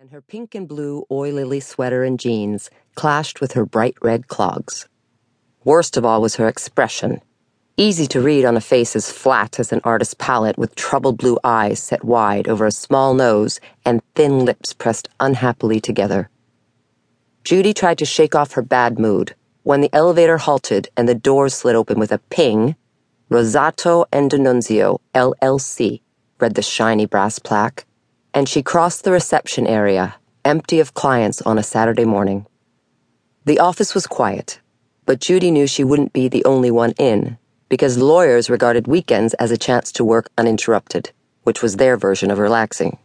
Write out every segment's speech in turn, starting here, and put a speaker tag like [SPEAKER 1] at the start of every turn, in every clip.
[SPEAKER 1] and her pink and blue Orla Kiely sweater and jeans clashed with her bright red clogs. Worst of all was her expression, easy to read on a face as flat as an artist's palette with troubled blue eyes set wide over a small nose and thin lips pressed unhappily together. Judy tried to shake off her bad mood when the elevator halted and the doors slid open with a ping. Rosato and DiNunzio, LLC, read the shiny brass plaque, and she crossed the reception area, empty of clients on a Saturday morning. The office was quiet, but Judy knew she wouldn't be the only one in, because lawyers regarded weekends as a chance to work uninterrupted, which was their version of relaxing.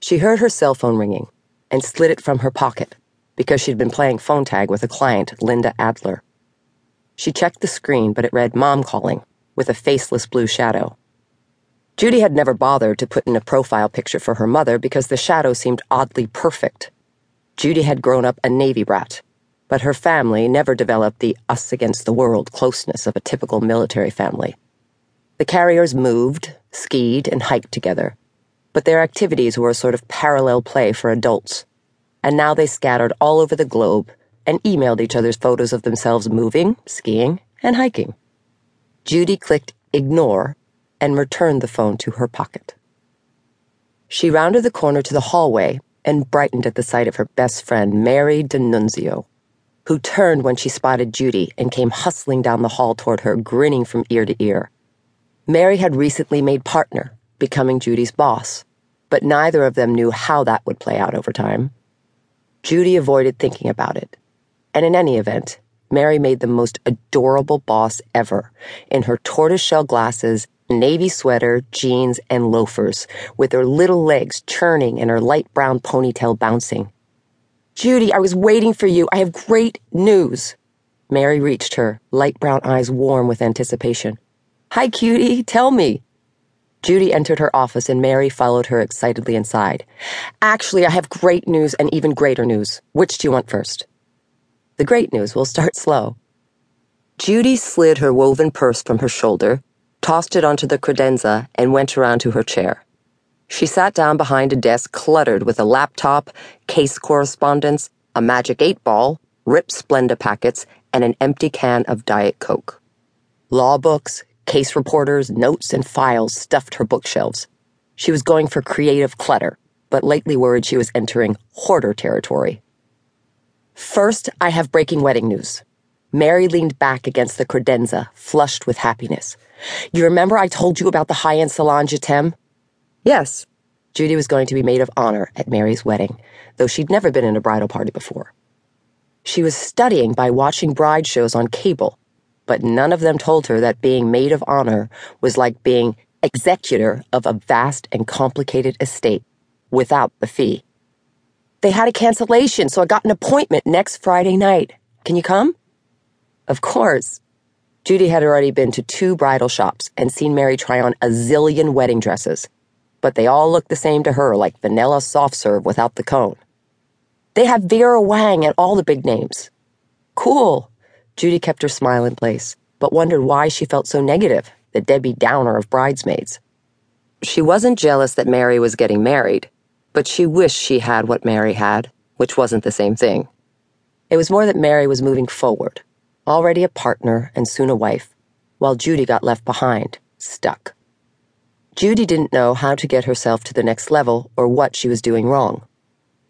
[SPEAKER 1] She heard her cell phone ringing and slid it from her pocket because she'd been playing phone tag with a client, Linda Adler. She checked the screen, but it read Mom calling with a faceless blue shadow. Judy had never bothered to put in a profile picture for her mother because the shadow seemed oddly perfect. Judy had grown up a Navy brat, but her family never developed the us against the world closeness of a typical military family. The Carriers moved, skied, and hiked together, but their activities were a sort of parallel play for adults and now they scattered all over the globe and emailed each other's photos of themselves moving, skiing, and hiking. Judy clicked ignore and returned the phone to her pocket. She rounded the corner to the hallway and brightened at the sight of her best friend, Mary DiNunzio, who turned when she spotted Judy and came hustling down the hall toward her, grinning from ear to ear. Mary had recently made partner, becoming Judy's boss, but neither of them knew how that would play out over time. Judy avoided thinking about it. And in any event, Mary made the most adorable boss ever in her tortoiseshell glasses, navy sweater, jeans, and loafers, with her little legs churning and her light brown ponytail bouncing. Judy, I was waiting for you. I have great news. Mary reached her, light brown eyes warm with anticipation. Hi, cutie, tell me. Judy entered her office and Mary followed her excitedly inside. Actually, I have great news and even greater news. Which do you want first? The great news will start slow. Judy slid her woven purse from her shoulder, tossed it onto the credenza, and went around to her chair. She sat down behind a desk cluttered with a laptop, case correspondence, a magic eight ball, ripped Splenda packets, and an empty can of Diet Coke. Law books, Case reporters, notes, and files stuffed her bookshelves. She was going for creative clutter, but lately worried she was entering hoarder territory. First, I have breaking wedding news. Mary leaned back against the credenza, flushed with happiness. You remember I told you about the high end salon Jetem? Yes. Judy was going to be maid of honor at Mary's wedding, though she'd never been in a bridal party before. She was studying by watching bride shows on cable but none of them told her that being maid of honor was like being executor of a vast and complicated estate without the fee. They had a cancellation, so I got an appointment next Friday night. Can you come? Of course. Judy had already been to two bridal shops and seen Mary try on a zillion wedding dresses, but they all looked the same to her like vanilla soft serve without the cone. They have Vera Wang and all the big names. Cool. Judy kept her smile in place, but wondered why she felt so negative, the Debbie Downer of bridesmaids. She wasn't jealous that Mary was getting married, but she wished she had what Mary had, which wasn't the same thing. It was more that Mary was moving forward, already a partner and soon a wife, while Judy got left behind, stuck. Judy didn't know how to get herself to the next level or what she was doing wrong.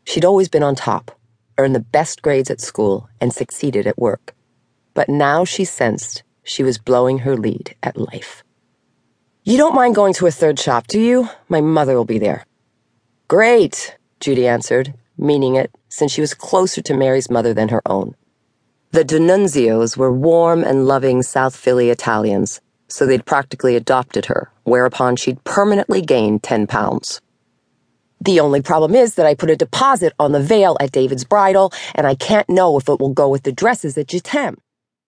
[SPEAKER 1] She'd always been on top, earned the best grades at school, and succeeded at work but now she sensed she was blowing her lead at life. You don't mind going to a third shop, do you? My mother will be there. Great, Judy answered, meaning it, since she was closer to Mary's mother than her own. The DiNunzios were warm and loving South Philly Italians, so they'd practically adopted her, whereupon she'd permanently gained 10 pounds. The only problem is that I put a deposit on the veil at David's bridal, and I can't know if it will go with the dresses at Jetem.